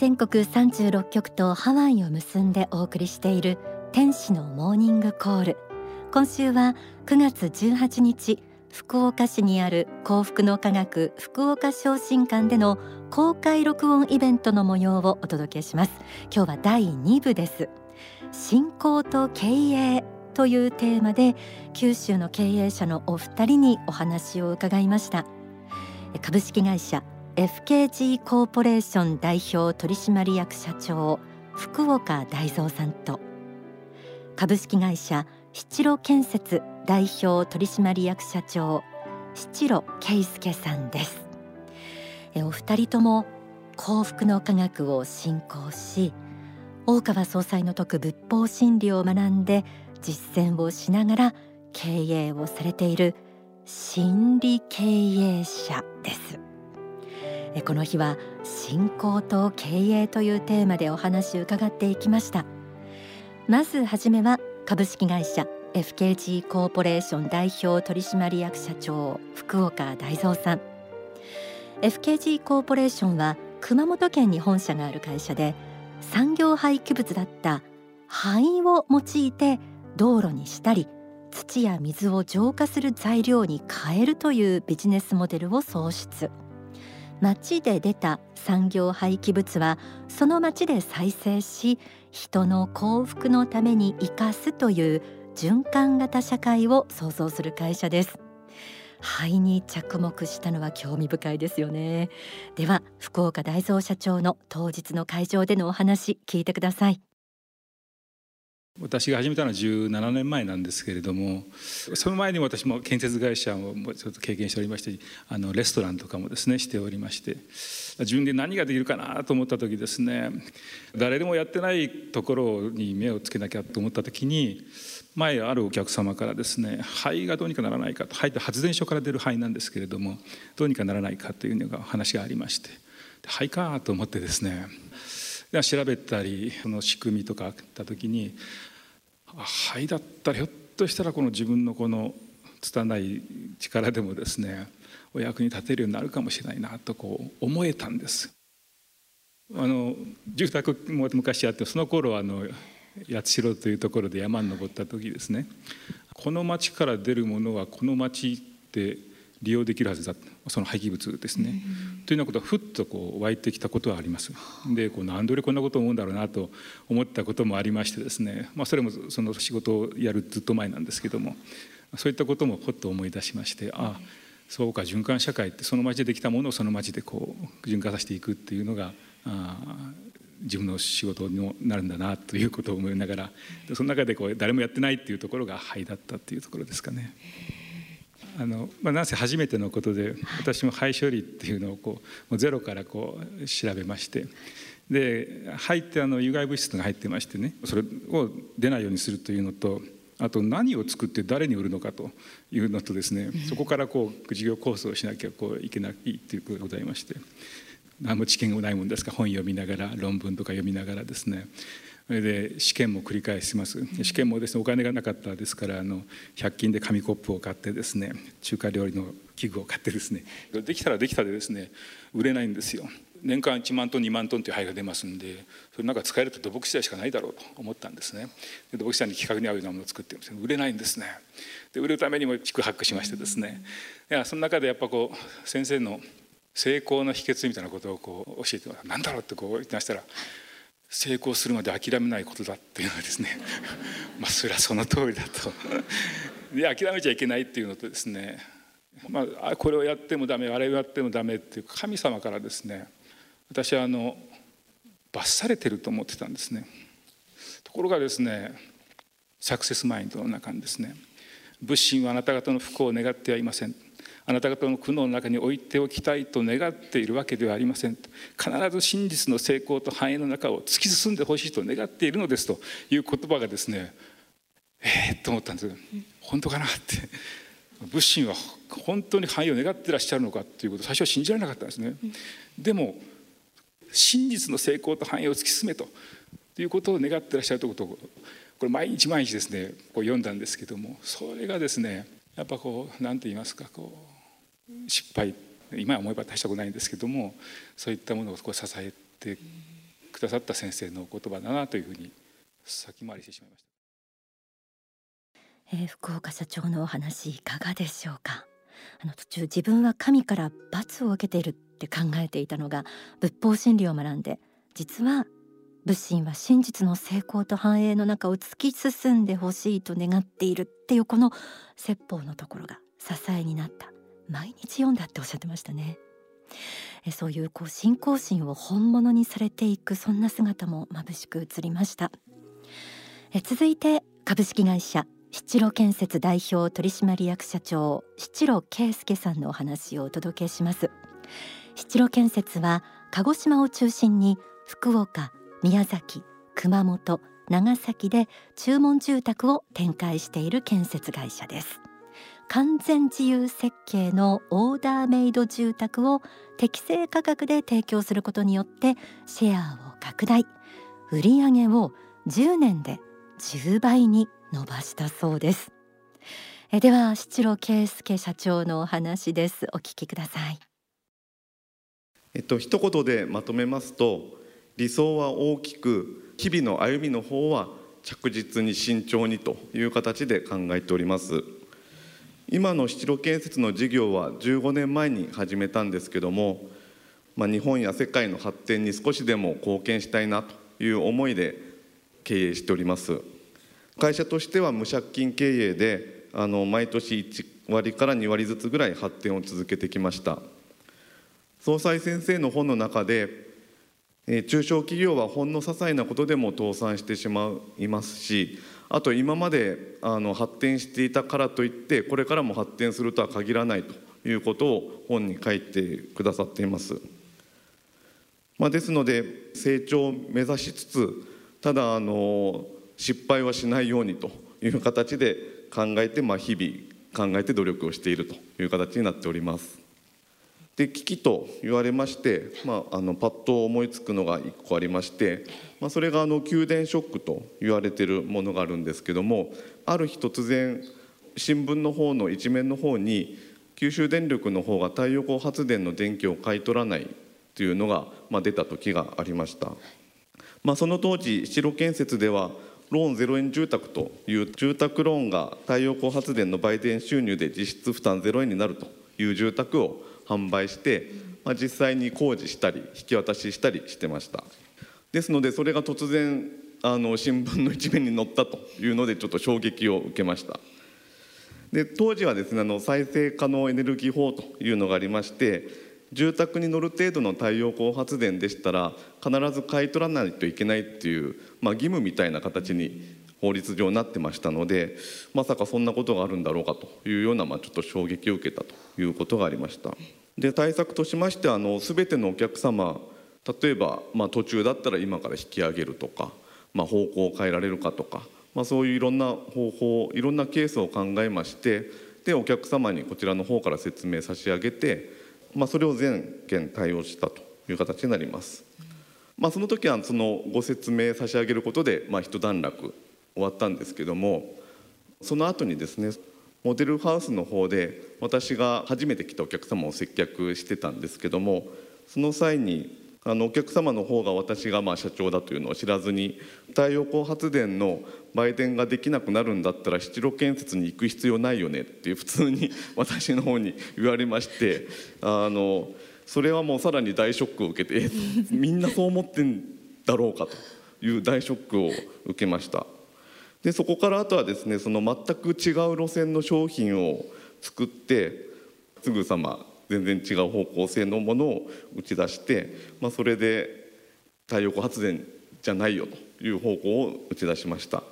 全国36局とハワイを結んでお送りしている天使のモーニングコール。今週は9月18日福岡市にある幸福の科学福岡昇進館での公開録音イベントの模様をお届けします。今日は第2部です。信仰と経営というテーマで九州の経営者のお二人にお話を伺いました。株式会社 FKG コーポレーション代表取締役社長福岡大蔵さんと。株式会社七路建設代表取締役社長七路圭介さんです。お二人とも幸福の科学を信仰し大川総裁の説く仏法真理を学んで実践をしながら経営をされている心理経営者です。この日は信仰と経営というテーマでお話を伺っていきました。まずはじめは株式会社 FKG コーポレーション代表取締役社長福岡大蔵さん。FKG コーポレーションは熊本県に本社がある会社で産業廃棄物だった灰を用いて道路にしたり土や水を浄化する材料に変えるというビジネスモデルを創出。町で出た産業廃棄物はその町で再生し人の幸福のために生かすという循環型社会を創造する会社です。肺に着目したのは興味深いですよね。では福岡大蔵社長の当日の会場でのお話聞いてください。私が始めたのは17年前なんですけれどもその前に私も建設会社をちょっと経験しておりましてあのレストランとかもですねしておりまして自分で何ができるかなと思った時ですね誰でもやってないところに目をつけなきゃと思った時に前あるお客様からですね肺がどうにかならないかと肺って発電所から出る肺なんですけれどもどうにかならないかというのが話がありまして肺かと思ってですね調べたりその仕組みとかあった時に肺だったらひょっとしたらこの自分のこの拙い力でもですねお役に立てるようになるかもしれないなとこう思えたんです。あの住宅も昔あってその頃あの八代というところで山に登った時ですねこの町から出るものはこの町って利用できるはずだ。その廃棄物ですね、うん、というようなことがふっとこう湧いてきたことはあります。でこう何で俺こんなことを思うんだろうなと思ったこともありましてですね、まあ、それもその仕事をやるずっと前なんですけども。そういったこともほっと思い出しましてああそうか循環社会ってその町でできたものをその町でこう循環させていくっていうのがあ自分の仕事になるんだなということを思いながら。その中でこう誰もやってないっていうところが肺だったっていうところですかね。あのまあ、なんせ初めてのことで私も肺処理っていうのをこうもうゼロからこう調べまして。で肺ってあの有害物質が入ってましてね。それを出ないようにするというのとあと何を作って誰に売るのかというのとですね。そこからこう事業構想をしなきゃこういけないということがございまして。何も知見がないもんですから本読みながら論文とか読みながらですね。で試験も繰り返します。試験もですねお金がなかったですからあの100均で紙コップを買ってですね中華料理の器具を買ってですねできたらできたでですね売れないんですよ。年間1万トン2万トンという灰が出ますんでそれなんか使えると土木資材しかないだろうと思ったんですね。で土木資材に規格に合うようなものを作ってるんです売れないんですね。で売るためにも宿泊しましてですね。いやその中でやっぱこう先生の成功の秘訣みたいなことをこう教えてもら何だろうってこう言ってましたら成功するまで諦めないことだっていうのはですね まあそれはその通りだと。で諦めちゃいけないっていうのとですね、まあ、これをやってもダメあれをやってもダメっていう神様からですね私はあの罰されてると思ってたんですね。ところがですねサクセスマインドの中にですね仏心はあなた方の不幸を願ってはいません。あなた方の苦悩の中に置いておきたいと願っているわけではありません。必ず真実の成功と繁栄の中を突き進んでほしいと願っているのですという言葉がですねええー、と思ったんです。本当かなって。仏心は本当に繁栄を願ってらっしゃるのかっていうことを最初は信じられなかったんですね。でも真実の成功と繁栄を突き進めということを願ってらっしゃるということをこれ毎日毎日ですねこう読んだんですけどもそれがですねやっぱこう何て言いますかこう失敗今思えば大したことないんですけどもそういったものをこう支えてくださった先生のお言葉だなというふうに先回りしてしまいました。えー、福岡社長のお話いかがでしょうか？あの途中自分は神から罰を受けているって考えていたのが仏法真理を学んで実は仏心は真実の成功と繁栄の中を突き進んでほしいと願っているっていうこの説法のところが支えになった毎日読んだっておっしゃってましたね。えそういうこう信仰心を本物にされていくそんな姿も眩しく映りました。え続いて株式会社七路建設代表取締役社長七路圭介さんのお話をお届けします。七路建設は鹿児島を中心に福岡宮崎熊本長崎で注文住宅を展開している建設会社です。完全自由設計のオーダーメイド住宅を適正価格で提供することによってシェアを拡大。売上を10年で10倍に伸ばしたそうです。えでは七路圭介社長のお話です。お聞きください。えっと一言でまとめますと理想は大きく日々の歩みの方は着実に慎重にという形で考えております。今の七路建設の事業は15年前に始めたんですけども、まあ、日本や世界の発展に少しでも貢献したいなという思いで経営しております。会社としては無借金経営であの毎年1割から2割ずつぐらい発展を続けてきました。総裁先生の本の中で、中小企業はほんの些細なことでも倒産してしまいますしあと今まであの発展していたからといってこれからも発展するとは限らないということを本に書いてくださっています。まあ、ですので成長を目指しつつただあの失敗はしないようにという形で考えて、まあ、日々考えて努力をしているという形になっております。で危機と言われまして、まあ、あのパッと思いつくのが1個ありまして、まあ、それがあの宮殿ショックと言われてるものがあるんですけどもある日突然新聞の方の一面の方に九州電力の方が太陽光発電の電気を買い取らないというのが、まあ、出た時がありました、まあ、その当時七路建設ではローン0円住宅という住宅ローンが太陽光発電の売電収入で実質負担0円になるという住宅を販売して、まあ、実際に工事したり引き渡ししたりしてましたですのでそれが突然あの新聞の一面に載ったというのでちょっと衝撃を受けましたで当時はですねあの再生可能エネルギー法というのがありまして住宅に乗る程度の太陽光発電でしたら必ず買い取らないといけないっていう、まあ、義務みたいな形に法律上なってましたのでまさかそんなことがあるんだろうかというような、まあ、ちょっと衝撃を受けたということがありました。で対策としましてあの全てのお客様例えば、まあ、途中だったら今から引き上げるとか、まあ、方向を変えられるかとか、まあ、そういういろんな方法いろんなケースを考えましてでお客様にこちらの方から説明差し上げて、まあ、それを全件対応したという形になります。まあ、その時はそのご説明差し上げることで、まあ、一段落終わったんですけどもその後にですねモデルハウスの方で私が初めて来たお客様を接客してたんですけどもその際にあのお客様の方が私がまあ社長だというのを知らずに太陽光発電の売電ができなくなるんだったら七路建設に行く必要ないよねっていう普通に私の方に言われまして あのそれはもうさらに大ショックを受けてみんなそう思ってんだろうかという大ショックを受けました。でそこからあとはですねその全く違う路線の商品を作ってすぐさま全然違う方向性のものを打ち出して、まあ、それで太陽光発電じゃないよという方向を打ち出しました。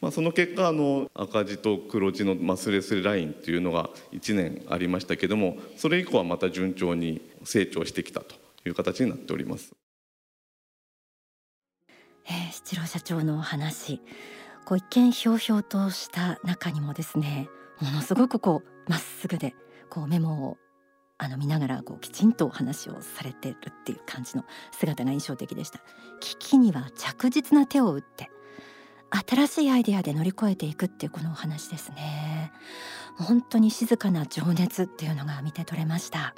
まあ、その結果あの赤字と黒字のマスレスラインというのが1年ありましたけどもそれ以降はまた順調に成長してきたという形になっております。えー、七郎社長のお話こう一見ひょうひょうとした中にもですねものすごくこうまっすぐでこうメモをあの見ながらこうきちんとお話をされてるっていう感じの姿が印象的でした。危機には着実な手を打って新しいアイデアで乗り越えていくっていうこのお話ですね。本当に静かな情熱っていうのが見て取れました。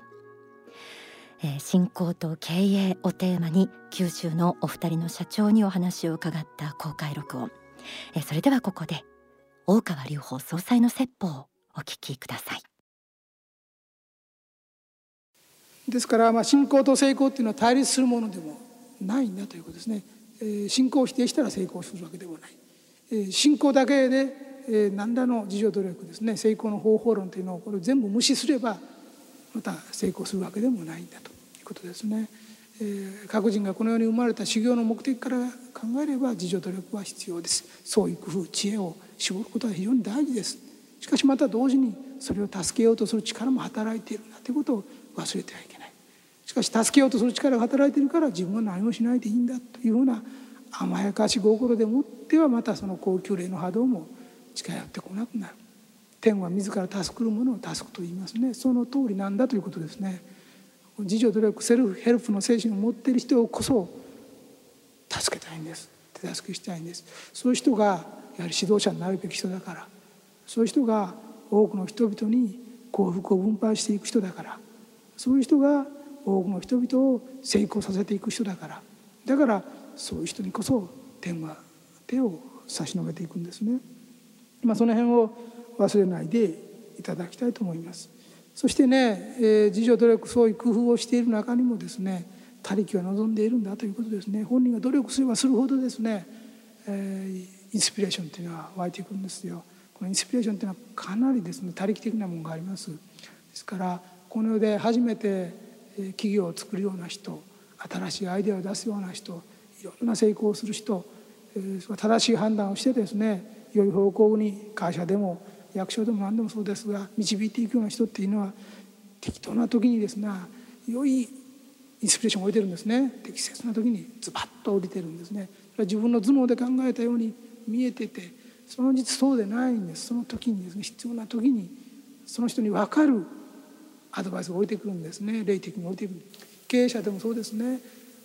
えー、信仰と経営をテーマに九州のお二人の社長にお話を伺った公開録音、え、それではここで大川隆法総裁の説法をお聞きください。ですからまあ信仰と成功っていうのは対立するものでもないんだということですね、えー、信仰を否定したら成功するわけでもない、えー、信仰だけで、えー、何らの自助努力ですね成功の方法論というのをこれ全部無視すればまた成功するわけでもないんだということですね。各人がこの世に生まれた修行の目的から考えれば自助努力は必要です。創意工夫知恵を絞ることは非常に大事です。しかしまた同時にそれを助けようとする力も働いているんだということを忘れてはいけない。しかし助けようとする力が働いているから自分は何もしないでいいんだというふうな甘やかし心でもってはまたその高級霊の波動も近寄ってこなくなる。天は自ら助くるものを助くと言いますね。その通りなんだということですね。自助努力セルフヘルプの精神を持っている人こそ助けたいんです。手助けしたいんです。そういう人がやはり指導者になるべき人だから。そういう人が多くの人々に幸福を分配していく人だから。そういう人が多くの人々を成功させていく人だから。だからそういう人にこそ天は手を差し伸べていくんですね。まあ、その辺を忘れないでいただきたいと思います。そしてね、えー、自助努力そういう工夫をしている中にもですね他力は望んでいるんだということですね。本人が努力すればするほどですね、えー、インスピレーションというのは湧いてくるんですよ。このインスピレーションというのはかなりですね他力的なものがあります。ですからこの世で初めて企業を作るような人新しいアイデアを出すような人いろんな成功をする人正しい判断をしてですね良い方向に会社でも役所でも何でもそうですが導いていくような人っていうのは適当な時にですね良いインスピレーションを置いてるんですね。適切な時にズバッと降りてるんですね。自分の頭脳で考えたように見えててその実そうでないんです。その時にですね必要な時にその人に分かるアドバイスを置いてくるんですね。霊的に置いてくる。経営者でもそうですね。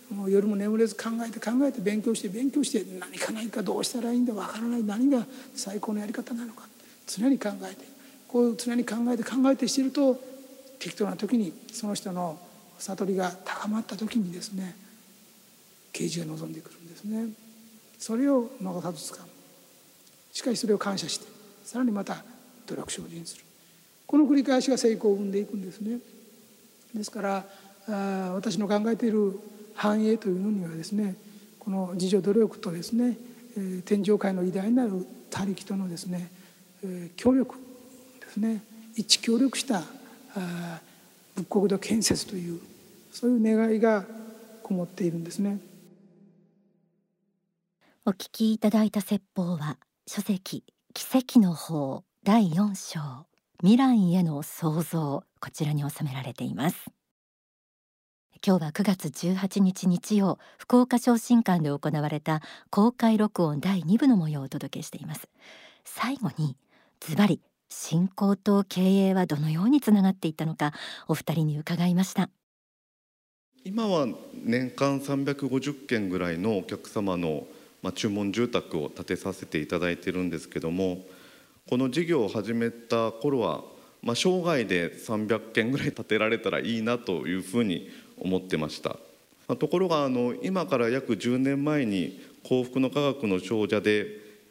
もう夜も眠れず考えて考えて勉強して勉強して何かないかどうしたらいいんだ分からない何が最高のやり方なのか。常に考えてこう常に考えて考えてしてると適当な時にその人の悟りが高まった時にですね啓示が望んでくるんですね。それを逃さずつかむ。しかしそれを感謝してさらにまた努力精進する。この繰り返しが成功を生んでいくんですね。ですからあ私の考えている繁栄というのにはですねこの自助努力とですね、天上界の偉大なる他力とのですね、協力ですね。一致協力したあ仏国土建設というそういう願いがこもっているんですね。お聞きいただいた説法は書籍奇跡の法第4章未来への創造こちらに収められています。今日は9月18日日曜福岡昇進館で行われた公開録音第2部の模様をお届けしています。最後にズバリ信仰と経営はどのようにつながっていったのかお二人に伺いました今は年間350件ぐらいのお客様のまあ、注文住宅を建てさせていただいてるんですけどもこの事業を始めた頃は、まあ、生涯で300件ぐらい建てられたらいいなというふうに思ってました。ところがあの今から約10年前に幸福の科学の長者で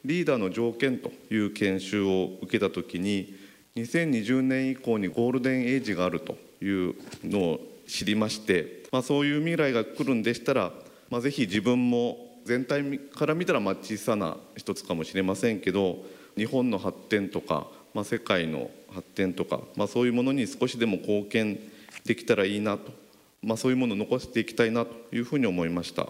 リーダーの条件という研修を受けた時に2020年以降にゴールデンエイジがあるというのを知りまして、まあ、そういう未来が来るんでしたら、まあ、ぜひ自分も全体から見たらまあ小さな一つかもしれませんけど日本の発展とか、まあ、世界の発展とか、まあ、そういうものに少しでも貢献できたらいいなと、まあ、そういうものを残していきたいなというふうに思いました。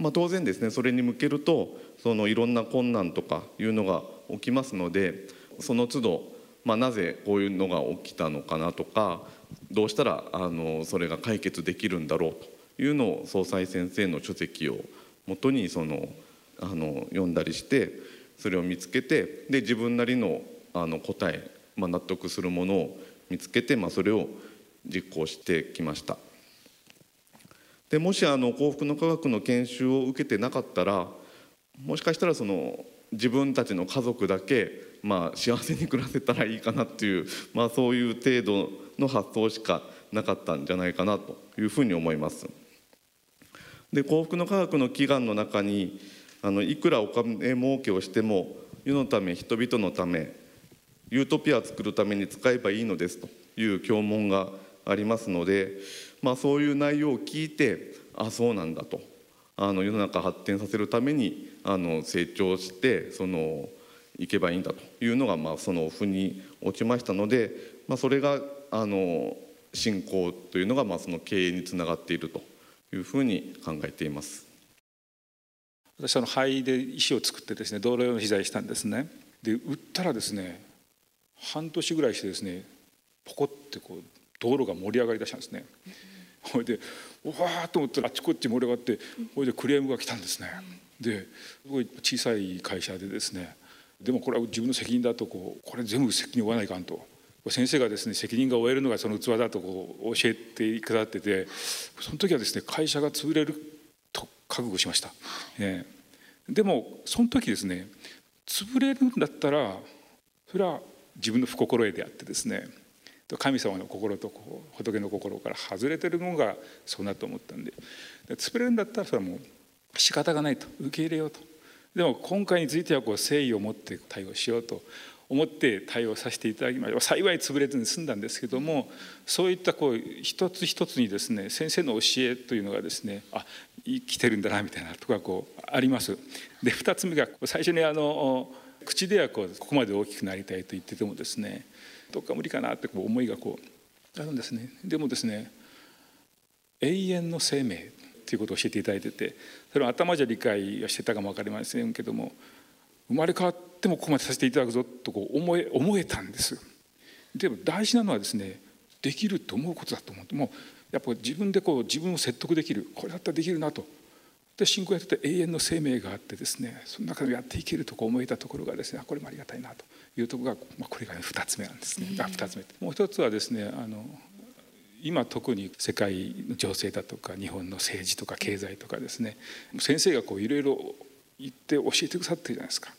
まあ、当然ですねそれに向けるとそのいろんな困難とかいうのが起きますのでその都度、まあ、なぜこういうのが起きたのかなとかどうしたらあのそれが解決できるんだろうというのを総裁先生の書籍を元にそのあの読んだりしてそれを見つけてで自分なりのあの答え、まあ、納得するものを見つけて、まあ、それを実行してきました。でもしあの幸福の科学の研修を受けてなかったらもしかしたらその自分たちの家族だけ、まあ、幸せに暮らせたらいいかなっていう、まあ、そういう程度の発想しかなかったんじゃないかなというふうに思います。で幸福の科学の祈願の中にあのいくらお金儲けをしても世のため人々のためユートピアを作るために使えばいいのですという教文がありますので、まあ、そういう内容を聞いてあそうなんだとあの世の中発展させるためにあの成長してそのいけばいいんだというのが、まあ、その腑に落ちましたので、まあ、それがあの信仰というのが、まあ、その経営につながっているというふうに考えています。私は灰で石を作ってですね道路用の資材したんですねで売ったらですね半年ぐらいしてですねポコってこう道路が盛り上がりだしたんですね。ほいでわーと思ったらあっちこっち盛り上がってほいでクレームが来たんですね。ですごい小さい会社でですねでもこれは自分の責任だとこうこれ全部責任負わないかんと先生がですね責任が負えるのがその器だとこう教えてくださっててその時はですね会社が潰れると覚悟しました。ね、でもその時ですね潰れるんだったらそれは自分の不心得であってですね神様の心と仏の心から外れてるものがそうなと思ったんで。潰れるんだったらそれはもう仕方がないと。受け入れようと。でも今回についてはこう誠意を持って対応しようと。思って対応させていただきました。幸い潰れずに済んだんですけどもそういったこう一つ一つにですね先生の教えというのがですねあ生きてるんだなみたいなとこがこうあります。で2つ目が最初にあの口ではこうここまで大きくなりたいと言っててもですねどっか無理かなってこう思いがこうあるんですね。でもですね永遠の生命ということを教えていただいててそれは頭じゃ理解はしてたかも分かりませんけども生まれ変わってもここまでさせていただくぞとこう思え思えたんです。でも大事なのはですねできると思うことだと思ってもうやっぱ自分でこう自分を説得できるこれだったらできるなとで信仰やってて永遠の生命があってですねその中でやっていけるとこ思えたところがですねこれもありがたいなというところが、まあ、これが、ね、2つ目なんですね。あ2つ目。もう一つはですねあの今特に世界の情勢だとか日本の政治とか経済とかですね先生がこういろいろ言って教えてくださってるじゃないですか。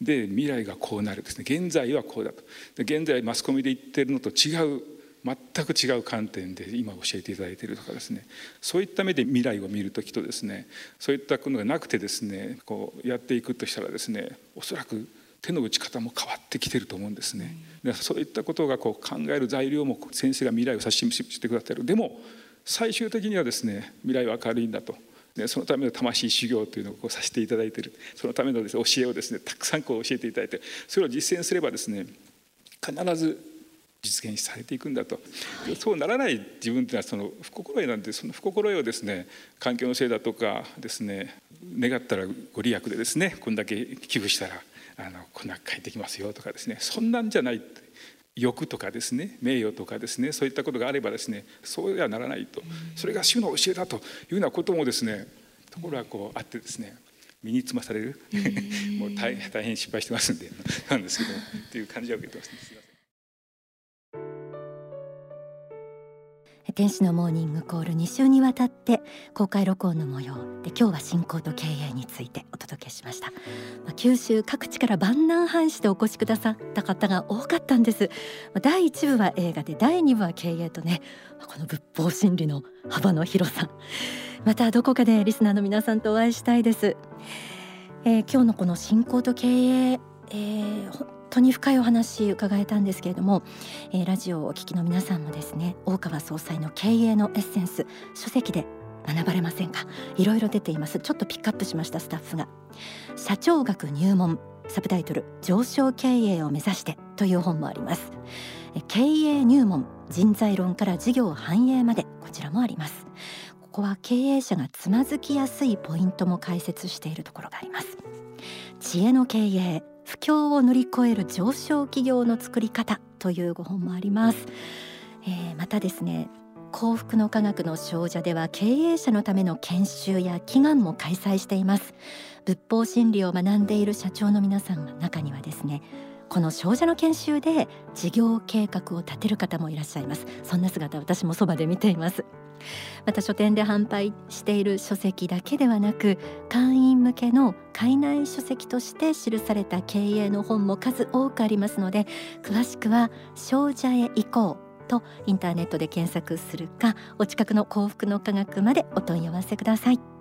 で未来がこうなるですね。現在はこうだと。で現在マスコミで言ってるのと違う全く違う観点で今教えていただいているとかですね。そういった目で未来を見る時とですねそういったことがなくてですねこうやっていくとしたらですねおそらく手の打ち方も変わってきてると思うんですね。でそういったことがこう考える材料も先生が未来を指し示してくださってる。でも最終的にはですね未来は明るいんだと。でそのための魂修行というのをこうさせていただいている。そのためのです、ね、教えをですねたくさんこう教えていただいてそれを実践すればですね必ず実現されていくんだと。そうならない自分というのはその不心得なんでその不心得をですね環境のせいだとかですね願ったらご利益でですねこんだけ寄付したらあのこんな帰ってきますよとかですねそんなんじゃない欲とかですね名誉とかですねそういったことがあればですねそうではならないと。それが主の教えだというようなこともですねところがこうあってですね身につまされる。もう大変失敗してますんでなんですけどっていう感じは受けてます、ね、天使のモーニングコール2週にわたって公開録音の模様で今日は信仰と経営についてお届けしました、まあ、九州各地から万難藩してお越しくださった方が多かったんです、第1部は映画で第2部は経営とねこの仏法真理の幅の広さ。またどこかでリスナーの皆さんとお会いしたいです、えー、今日のこの信仰と経営、えー当に深いお話伺えたんですけれども、えー、ラジオをお聞きの皆さんもですね大川総裁の経営のエッセンス書籍で学ばれませんか？いろいろ出ています。ちょっとピックアップしましたスタッフが。社長学入門サブタイトル上昇経営を目指してという本もあります。経営入門人材論から事業繁栄までこちらもあります。ここは経営者がつまずきやすいポイントも解説しているところがあります。知恵の経営不況を乗り越える上昇企業の作り方というご本もあります、えー、またですね幸福の科学の少女では経営者のための研修や祈願も開催しています。仏法真理を学んでいる社長の皆さんの中にはですねこの少女の研修で事業計画を立てる方もいらっしゃいます。そんな姿私もそばで見ています。また書店で販売している書籍だけではなく会員向けの海内書籍として記された経営の本も数多くありますので詳しくは「少女へ行こう」とインターネットで検索するかお近くの幸福の科学までお問い合わせください。